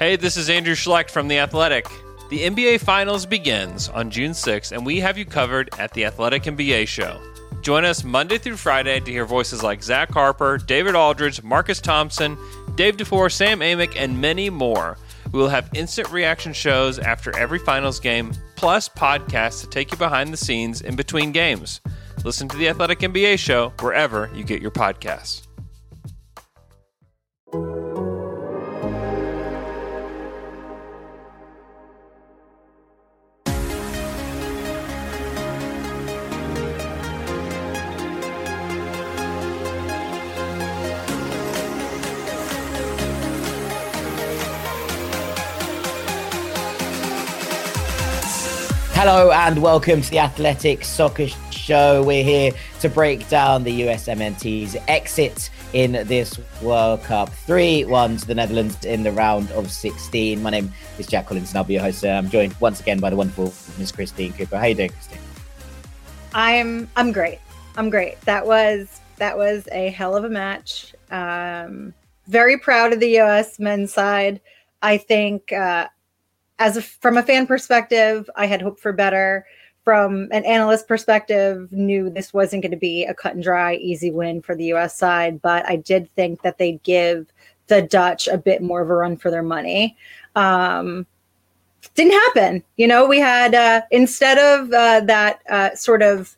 Hey, this is Andrew Schlecht from The Athletic. The NBA Finals begins on June 6th, and we have you covered at The Athletic NBA Show. Join us Monday through Friday to hear voices like Zach Harper, David Aldridge, Marcus Thompson, Dave DuFour, Sam Amick, and many more. We will have instant reaction shows after every finals game, plus podcasts to take you behind the scenes in between games. Listen to the Athletic NBA show wherever you get your podcasts. Hello and welcome to the Athletic Soccer Show. We're here to break down the USMNT's exit in this World Cup. 3 1 to the Netherlands in the round of 16. My name is Jack Collins and I'll be your host. I'm joined once again by the wonderful Miss Christine Cooper. How you doing, Christine? I'm I'm great. I'm great. That was that was a hell of a match. Um, very proud of the US men's side. I think uh, as a, from a fan perspective, I had hoped for better. From an analyst perspective, knew this wasn't going to be a cut and dry, easy win for the U.S. side, but I did think that they'd give the Dutch a bit more of a run for their money. Um, didn't happen. You know, we had uh, instead of uh, that uh, sort of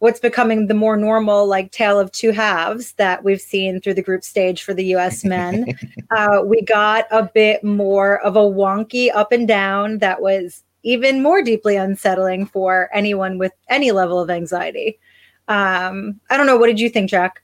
what's becoming the more normal like tale of two halves that we've seen through the group stage for the US men. uh, we got a bit more of a wonky up and down that was even more deeply unsettling for anyone with any level of anxiety. Um, I don't know. What did you think, Jack?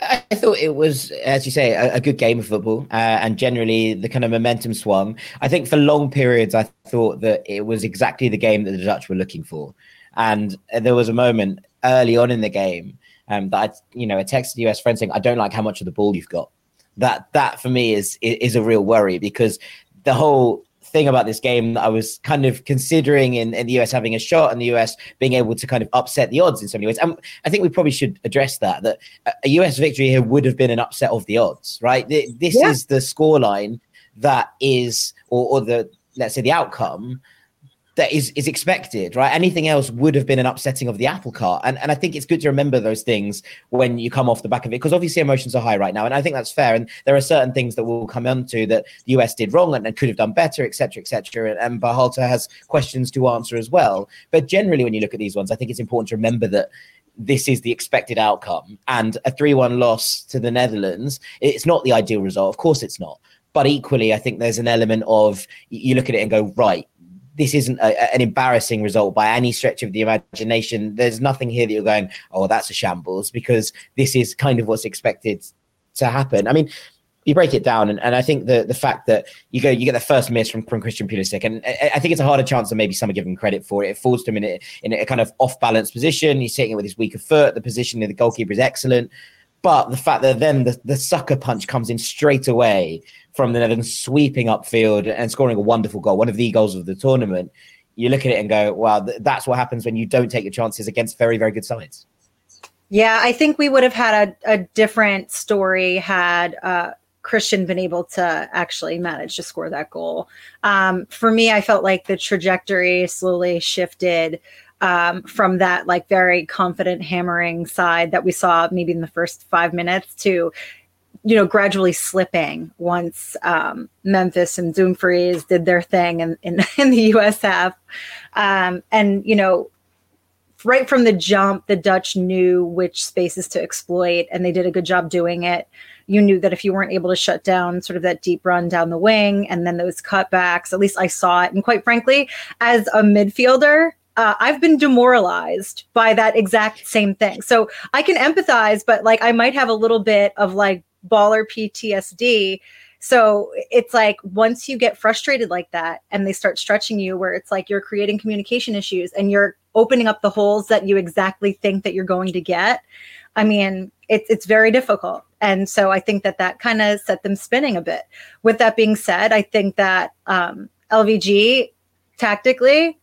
I thought it was, as you say, a, a good game of football, uh, and generally the kind of momentum swung. I think for long periods, I thought that it was exactly the game that the Dutch were looking for. And there was a moment early on in the game um, that I, you know, I texted US friend saying, "I don't like how much of the ball you've got." That that for me is is a real worry because the whole thing about this game that I was kind of considering in, in the US having a shot and the US being able to kind of upset the odds in so many ways. And I think we probably should address that, that a US victory here would have been an upset of the odds, right? This yeah. is the scoreline that is, or, or the, let's say the outcome that is is expected, right? Anything else would have been an upsetting of the apple cart. And and I think it's good to remember those things when you come off the back of it, because obviously emotions are high right now. And I think that's fair. And there are certain things that we'll come on to that the US did wrong and, and could have done better, etc., etc. And, and has questions to answer as well. But generally, when you look at these ones, I think it's important to remember that this is the expected outcome. And a 3 1 loss to the Netherlands, it's not the ideal result. Of course, it's not. But equally, I think there's an element of you look at it and go, right, this isn't a, an embarrassing result by any stretch of the imagination. There's nothing here that you're going, oh, that's a shambles, because this is kind of what's expected to happen. I mean, you break it down, and, and I think the the fact that you go, you get the first miss from, from Christian Pulisic, and I, I think it's a harder chance than maybe some are giving credit for it. It falls to him in a, in a kind of off balance position. He's taking it with his weaker foot. The position of the goalkeeper is excellent. But the fact that then the, the sucker punch comes in straight away from the Netherlands, sweeping upfield and scoring a wonderful goal, one of the goals of the tournament, you look at it and go, wow, th- that's what happens when you don't take your chances against very, very good sides. Yeah, I think we would have had a, a different story had uh, Christian been able to actually manage to score that goal. Um, for me, I felt like the trajectory slowly shifted um, from that like very confident hammering side that we saw maybe in the first five minutes to you know gradually slipping once um, Memphis and Dumfries did their thing in, in, in the US half. Um, and you know right from the jump the Dutch knew which spaces to exploit and they did a good job doing it. You knew that if you weren't able to shut down sort of that deep run down the wing and then those cutbacks, at least I saw it. And quite frankly, as a midfielder, uh, I've been demoralized by that exact same thing. So I can empathize, but like I might have a little bit of like baller PTSD. So it's like once you get frustrated like that and they start stretching you, where it's like you're creating communication issues and you're opening up the holes that you exactly think that you're going to get. I mean, it's it's very difficult, and so I think that that kind of set them spinning a bit. With that being said, I think that um, LVG tactically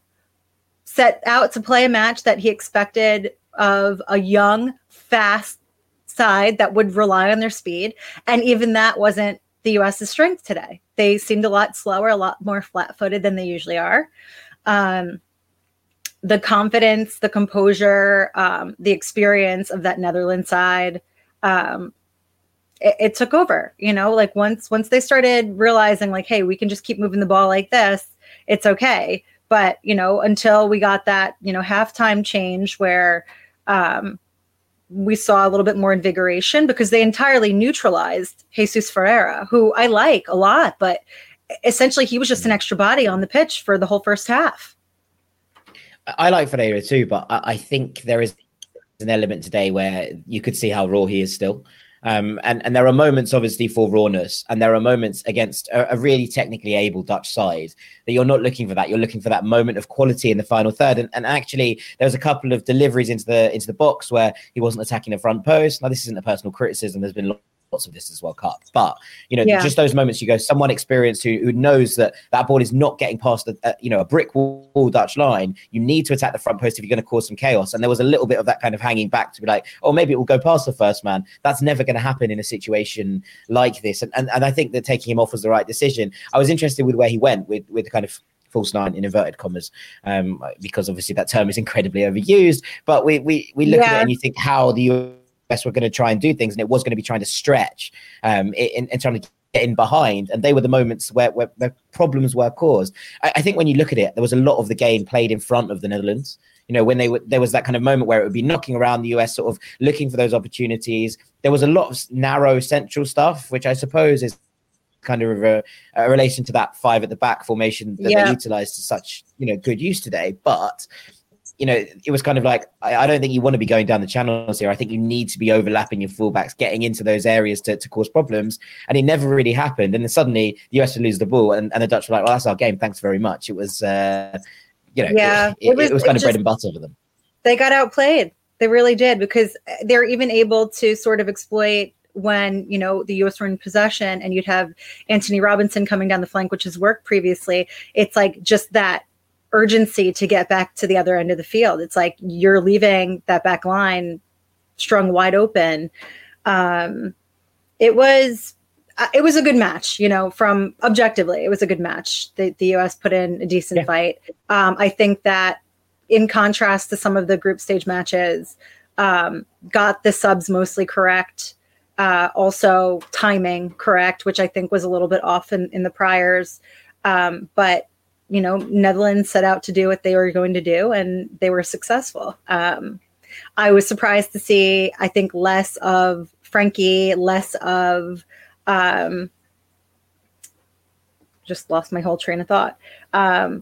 set out to play a match that he expected of a young, fast side that would rely on their speed. And even that wasn't the US's strength today. They seemed a lot slower, a lot more flat footed than they usually are. Um, the confidence, the composure, um, the experience of that Netherlands side, um, it, it, took over. You know, like once once they started realizing, like, hey, we can just keep moving the ball like this, it's okay. But you know, until we got that, you know, halftime change where um, we saw a little bit more invigoration because they entirely neutralized Jesus Ferreira, who I like a lot, but essentially he was just an extra body on the pitch for the whole first half. I like Ferreira too, but I, think there is an element today where you could see how raw he is still. Um, and, and there are moments, obviously, for rawness, and there are moments against a, a, really technically able Dutch side that you're not looking for that. You're looking for that moment of quality in the final third. And, and actually, there was a couple of deliveries into the into the box where he wasn't attacking the front post. Now, this isn't a personal criticism. There's been lots of this as World Cup. But you know, yeah. just those moments you go, someone experienced who, who knows that that ball is not getting past a, a you know a brick wall Dutch line. You need to attack the front post if you're going to cause some chaos. And there was a little bit of that kind of hanging back to be like, oh, maybe it will go past the first man. That's never going to happen in a situation like this. And, and and I think that taking him off was the right decision. I was interested with where he went with with the kind of false nine in inverted commas, um, because obviously that term is incredibly overused. But we we we look yeah. at it and you think how the were going to try and do things, and it was going to be trying to stretch um, in, in trying to get in behind. And they were the moments where, where, where problems were caused. I, I, think when you look at it, there was a lot of the game played in front of the Netherlands. You know, when they were, there was that kind of moment where it would be knocking around the US, sort of looking for those opportunities. There was a lot of narrow central stuff, which I suppose is kind of a, a relation to that five at the back formation that yeah. they utilized to such you know good use today. But you know, it was kind of like I, I, don't think you want to be going down the channels here. I think you need to be overlapping your fullbacks, getting into those areas to, to cause problems. And it never really happened. And then suddenly the US would lose the ball, and, and the Dutch were like, "Well, that's our game. Thanks very much." It was, uh, you know, yeah, it, it, was, it was, kind of just, bread and butter for them. They got outplayed. They really did because they're even able to sort of exploit when you know the US were in possession and you'd have Antonee Robinson coming down the flank, which has worked previously. It's like just that urgency to get back to the other end of the field. It's like you're leaving that back line strung wide open. Um, it was uh, it was a good match, you know, from objectively, it was a good match. The, the US put in a decent yeah. fight. Um, I think that in contrast to some of the group stage matches, um, got the subs mostly correct. Uh, also timing correct, which I think was a little bit off in, in the priors. Um, but you know, Netherlands set out to do what they were going to do, and they were successful. Um, I was surprised to see, I think, less of Frenkie, less of. Um, just lost my whole train of thought. Um,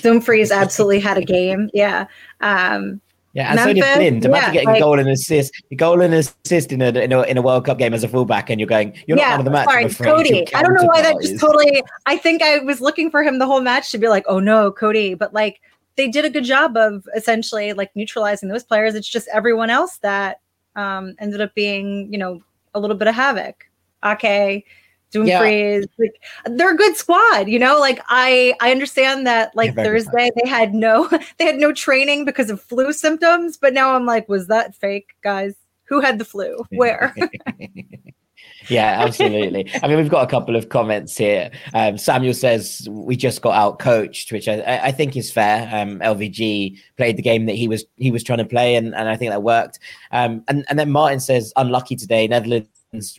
Dumfries absolutely had a game. Yeah. Um, yeah, and Memphis, so did Blind. Imagine yeah, getting like, a goal and assist, a goal and assist in a, in a, in a World Cup game as a fullback, and you're going, you're yeah, not man of the match. Sorry, Cody. I don't know why that just totally. I think I was looking for him the whole match to be like, oh no, Cody, but like they did a good job of essentially like neutralizing those players. It's just everyone else that um, ended up being, you know, a little bit of havoc. Okay, Dumfries, yeah. like they're a good squad, you know. Like I, I understand that like yeah, Thursday they had no, they had no training because of flu symptoms, but now I'm like, was that fake, guys? Who had the flu? Where? yeah, absolutely. I mean, we've got a couple of comments here. Um, Samuel says we just got out coached, which I, I think is fair. Um, LVG played the game that he was he was trying to play, and, and I think that worked. Um, and and then Martin says unlucky today. Netherlands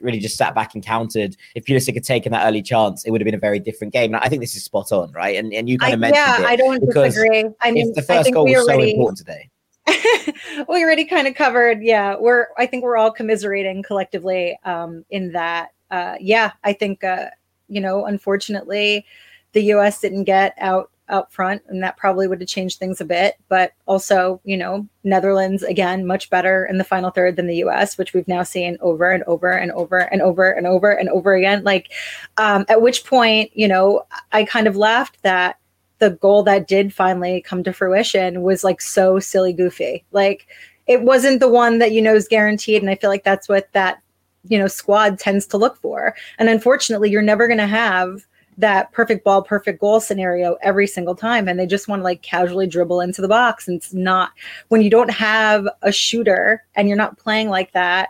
really just sat back and countered. If Pulisic had taken that early chance, it would have been a very different game. And I think this is spot on, right? And and you kind of mentioned yeah, it. I don't disagree. I mean, the first goal was already, so important today. we already kind of covered. Yeah, we're. I think we're all commiserating collectively um, in that. Uh, yeah, I think uh, you know, unfortunately, the U.S. didn't get out out front, and that probably would have changed things a bit. But also, you know, Netherlands again much better in the final third than the U.S., which we've now seen over and over and over and over and over and over again. Like, um, at which point, you know, I kind of laughed that the goal that did finally come to fruition was like so silly goofy. Like, it wasn't the one that you know is guaranteed, and I feel like that's what that you know squad tends to look for. And unfortunately, you're never going to have that perfect ball, perfect goal scenario every single time. And they just want to like casually dribble into the box. And it's not when you don't have a shooter and you're not playing like that,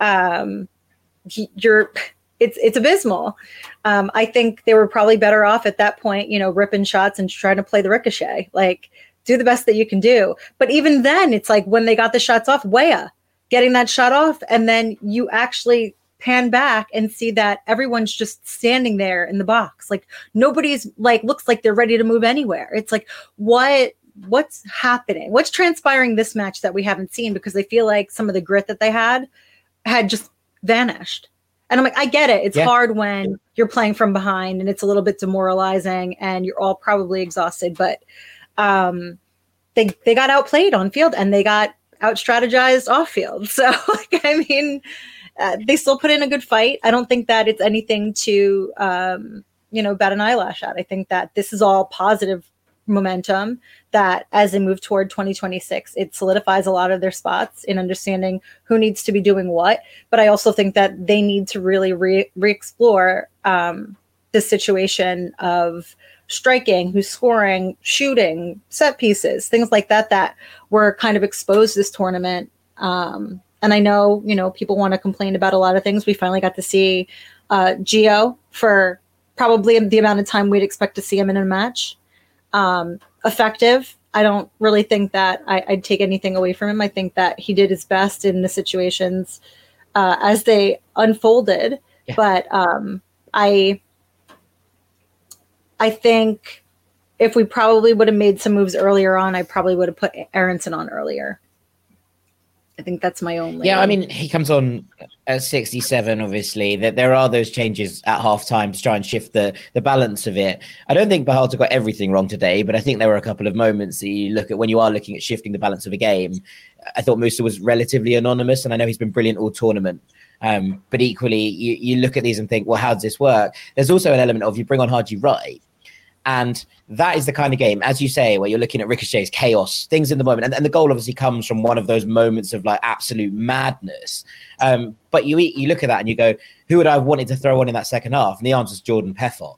um, you're it's it's abysmal. Um, I think they were probably better off at that point, you know, ripping shots and trying to play the ricochet. Like, do the best that you can do. But even then, it's like when they got the shots off, Weah getting that shot off, and then you actually pan back and see that everyone's just standing there in the box. Like nobody's like looks like they're ready to move anywhere. It's like what what's happening? What's transpiring this match that we haven't seen because they feel like some of the grit that they had had just vanished. And I'm like, I get it. It's yeah. hard when you're playing from behind and it's a little bit demoralizing and you're all probably exhausted, but um they they got outplayed on field and they got out strategized off field. So like I mean, uh, they still put in a good fight. I don't think that it's anything to um, you know bat an eyelash at. I think that this is all positive momentum that as they move toward 2026 it solidifies a lot of their spots in understanding who needs to be doing what but i also think that they need to really re- explore um, the situation of striking who's scoring shooting set pieces things like that that were kind of exposed this tournament um, and I know, you know, people want to complain about a lot of things. We finally got to see uh, Gio for probably the amount of time we'd expect to see him in a match. Um, effective. I don't really think that I, would take anything away from him. I think that he did his best in the situations uh, as they unfolded. Yeah. But um, I, I think if we probably would have made some moves earlier on, I probably would have put Aaronson on earlier. I think that's my only. Yeah, I mean, he comes on at 67. Obviously, that there are those changes at halftime to try and shift the the balance of it. I don't think Berhalter got everything wrong today, but I think there were a couple of moments that you look at when you are looking at shifting the balance of a game. I thought Musah was relatively anonymous, and I know he's been brilliant all tournament. Um, but equally, you, you look at these and think, well, how does this work? There's also an element of you bring on Haji Wright, and that is the kind of game, as you say, where you're looking at ricochets, chaos, things in the moment. And, and the goal obviously comes from one of those moments of like absolute madness. Um, but you you look at that and you go, who would I have wanted to throw on in that second half? And the answer is Jordan Pefok.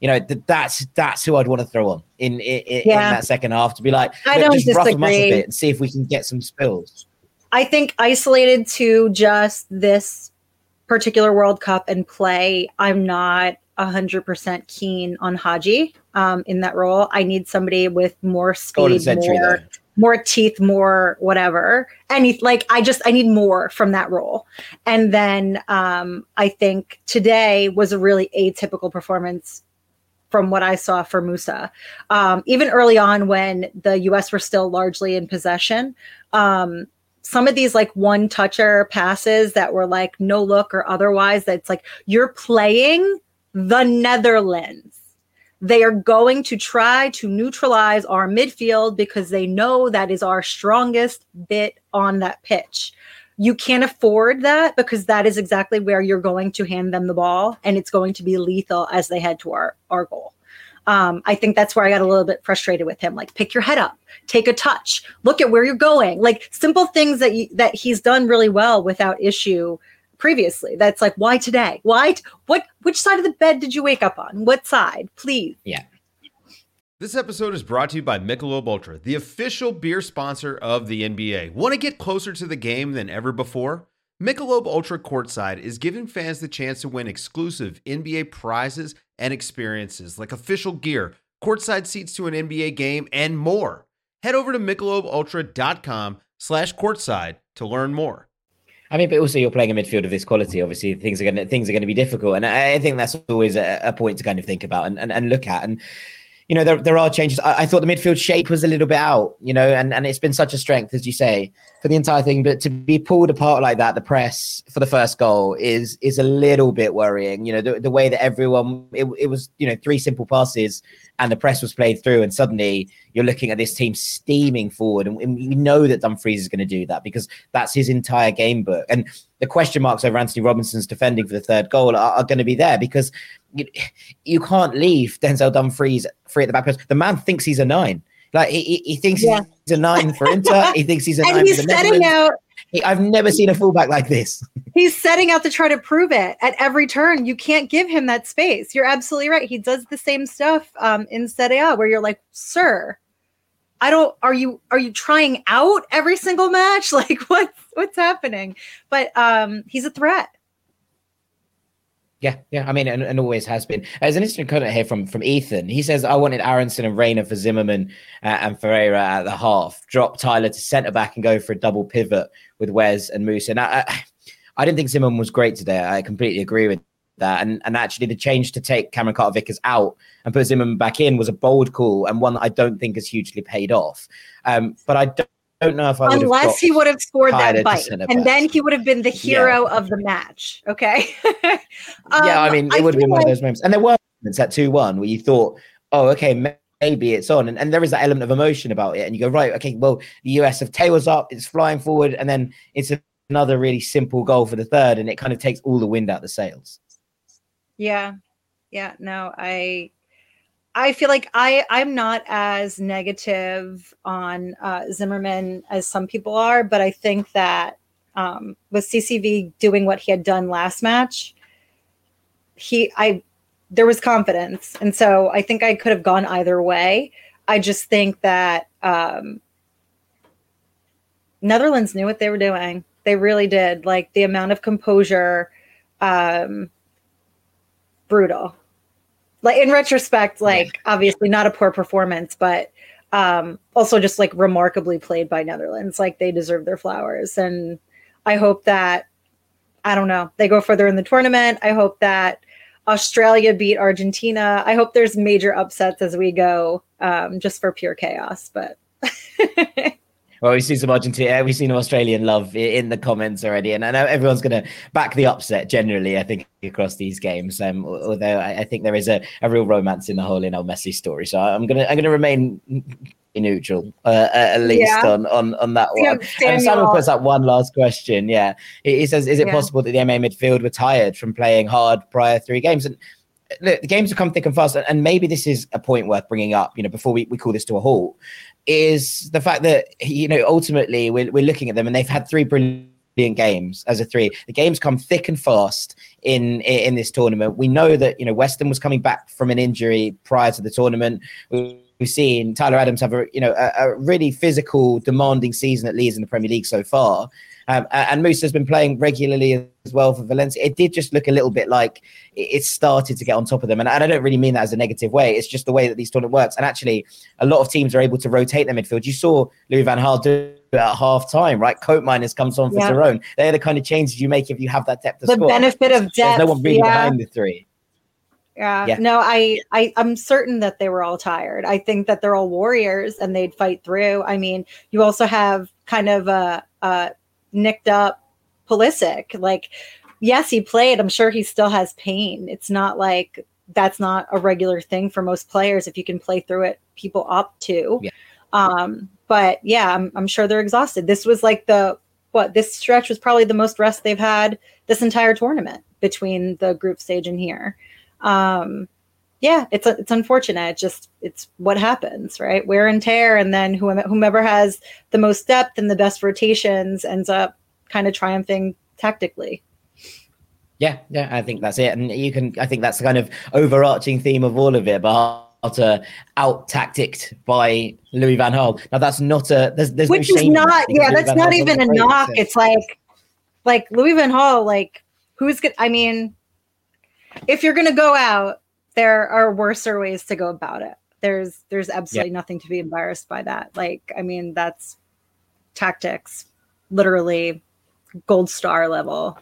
You know, th- that's that's who I'd want to throw on in in, yeah. in that second half to be like, I don't just rough them up a bit and see if we can get some spills. I think isolated to just this particular World Cup and play, I'm not 100% keen on Haji um, in that role. I need somebody with more speed, more, more teeth, more whatever. Any like I just I need more from that role. And then um, I think today was a really atypical performance from what I saw for Musah. Um, even early on when the US were still largely in possession, um, some of these like one toucher passes that were like no look or otherwise, that's like you're playing the Netherlands. They are going to try to neutralize our midfield because they know that is our strongest bit on that pitch. You can't afford that because that is exactly where you're going to hand them the ball and it's going to be lethal as they head to our, our goal. Um, I think that's where I got a little bit frustrated with him. Like, pick your head up, take a touch, look at where you're going. Like simple things that you, that he's done really well without issue previously. That's like, why today? Why? T- what? Which side of the bed did you wake up on? What side? Please. Yeah. This episode is brought to you by Michelob Ultra, the official beer sponsor of the NBA. Want to get closer to the game than ever before? Michelob Ultra Courtside is giving fans the chance to win exclusive NBA prizes and experiences like official gear, courtside seats to an NBA game, and more. Head over to michelobultra.com slash courtside to learn more. I mean, but also you're playing a midfield of this quality. Obviously, things are going to things are going to be difficult, and I, I think that's always a, a, point to kind of think about and, and, and look at. And you know, there, there are changes. I, I, thought the midfield shape was a little bit out, you know, and, and it's been such a strength, as you say, for the entire thing. But to be pulled apart like that, the press for the first goal is is a little bit worrying. You know, the, the way that everyone it, it was, you know, three simple passes and the press was played through, and suddenly you're looking at this team steaming forward, and, and we know that Dumfries is going to do that because that's his entire game book. And the question marks over Antonee Robinson's defending for the third goal are, are going to be there because you, you can't leave Denzel Dumfries free at the back post. The man thinks he's a nine. Like he, he thinks yeah. he's a nine for Inter. he thinks he's a and nine he's for the setting out. I've never seen a fullback like this. he's setting out to try to prove it at every turn. You can't give him that space. You're absolutely right. He does the same stuff um, in Serie A, where you're like, sir, I don't. Are you are you trying out every single match? Like what's what's happening? But um, he's a threat Yeah, yeah. I mean, and, and always has been. There's an interesting comment here from from Ethan. He says, "I wanted Aaronson and Reyna for Zimmerman uh, and Ferreira at the half. Drop Tyler to centre back and go for a double pivot with Wes and Moose." And I, I, I didn't think Zimmerman was great today. I completely agree with that. And and actually, the change to take Cameron Carter Vickers out and put Zimmerman back in was a bold call and one that I don't think has hugely paid off. Um, but I don't don't know if I unless he would have scored that bite, and then he would have been the hero yeah. of the match. Okay. um, yeah, I mean, it would have been like... one of those moments, and there were moments at two one where you thought, "Oh, okay, maybe it's on," and, and there is that element of emotion about it, and you go, "Right, okay, well, the US have tails up, it's flying forward, and then it's another really simple goal for the third, and it kind of takes all the wind out the sails." Yeah, yeah, no, I I feel like I I'm not as negative on uh, Zimmerman as some people are, but I think that um, with CCV doing what he had done last match, he I there was confidence, and so I think I could have gone either way. I just think that um, Netherlands knew what they were doing. They really did. Like the amount of composure, um, brutal like in retrospect, like yeah. obviously not a poor performance, but um, also just like remarkably played by Netherlands. Like they deserve their flowers. And I hope that, I don't know, they go further in the tournament. I hope that Australia beat Argentina. I hope there's major upsets as we go, um, just for pure chaos. But Well, we've seen some Argentina, we've seen Australian love in the comments already, and I know everyone's going to back the upset generally. I think across these games, um, although I, I, think there is a, a real romance in the whole Lionel Messi story. So I'm gonna I'm gonna remain neutral uh, at least yeah. on, on on that one. And Samuel puts up one last question. Yeah, he, he says, "Is it yeah. possible that the MA midfield were tired from playing hard prior three games?" And the, the games have come thick and fast, and maybe this is a point worth bringing up. You know, before we, we call this to a halt, is the fact that you know ultimately we're, we're looking at them and they've had three brilliant games as a three. The games come thick and fast in in this tournament. We know that you know Weston was coming back from an injury prior to the tournament. We, we've seen Tyler Adams have a you know a, a, really physical, demanding season at Leeds in the Premier League so far. Um, and Moose has been playing regularly as well for Valencia. It did just look a little bit like it started to get on top of them. And, and I don't really mean that as a negative way. It's just the way that these tournament works. And actually, a lot of teams are able to rotate their midfield. You saw Louis Van Gaal do at half time, right? Koopmeiners comes on for yeah. Tyrone. They're the kind of changes you make if you have that depth of the score. benefit of depth. There's no one really yeah. behind the three. Yeah. yeah. No, I, I I'm certain that they were all tired. I think that they're all warriors and they'd fight through. I mean, you also have kind of a, a nicked up Pulisic. Like, yes, he played. I'm sure he still has pain. It's not like that's not a regular thing for most players. If you can play through it, people opt to. Yeah. Um, but yeah, I'm, I'm sure they're exhausted. This was like the what this stretch was probably the most rest they've had this entire tournament between the group stage and here. Um, yeah, it's it's unfortunate. It's just it's what happens, right? Wear and tear, and then whomever, whomever has the most depth and the best rotations ends up kind of triumphing tactically. Yeah, yeah, I think that's it, and you can. I think that's the kind of overarching theme of all of it. But uh, out tacticked by Louis Van Gaal. Now that's not a there's, there's which no is not yeah that's not even a knock. It's like like Louis Van Gaal like who's good? I mean, if you're gonna go out there are worser ways to go about it. There's there's absolutely nothing to be embarrassed by that. Like, I mean, that's tactics, literally gold star level.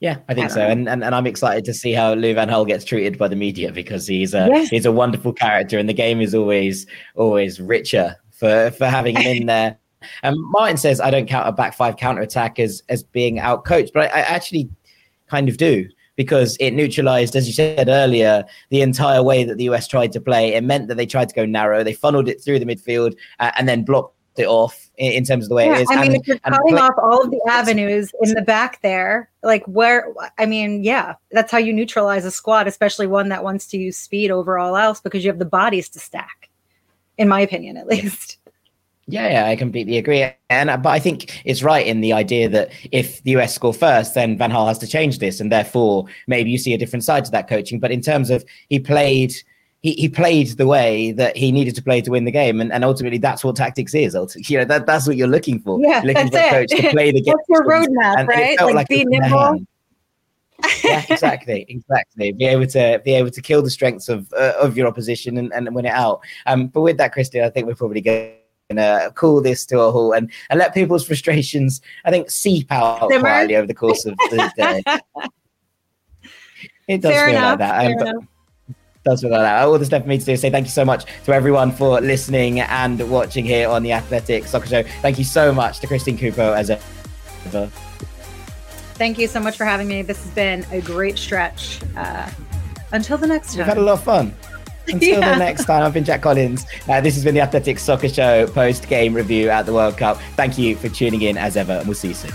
Yeah, I think I so, and, and and I'm excited to see how Lou Van Gaal gets treated by the media because he's a yes. he's a wonderful character, and the game is always always richer for for having him in there. And Martin says I don't count a back five counter attack as as being out coached, but I, I actually kind of do because it neutralized, as you said earlier, the entire way that the US tried to play. It meant that they tried to go narrow. They funneled it through the midfield uh, and then blocked it off in, in, terms of the way yeah, it is. I mean, and, if you're cutting play- off all of the avenues in the back there, like where, I mean, yeah, that's how you neutralize a squad, especially one that wants to use speed over all else because you have the bodies to stack, in my opinion, at least. Yeah, yeah, I completely agree. And but I think it's right in the idea that if the US score first, then Van Gaal has to change this, and therefore maybe you see a different side to that coaching. But in terms of he played, he, he played the way that he needed to play to win the game, and, and ultimately that's what tactics is. Ultimately, you know that that's what you're looking for. Yeah, you're looking that's for a coach to play the game. That's your roadmap, right? Like, like be nimble. yeah, exactly, exactly. Be able to be able to kill the strengths of uh, of your opposition and, and win it out. Um, but with that, Christy, I think we're probably going to call this to a halt and, and let people's frustrations, I think, seep out Simmer. quietly over the course of the day. It does Fair feel enough. like that. Um, fair enough. does feel like that. All that's left for me to do is say thank you so much to everyone for listening and watching here on the Athletic Soccer Show. Thank you so much to Christine Cooper as ever. Thank you so much for having me. This has been a great stretch. Uh, until the next time. We've had a lot of fun. Until Yeah. the next time, I've been Jack Collins. Uh, this has been the Athletic Soccer Show post game review at the World Cup. Thank you for tuning in as ever, and we'll see you soon.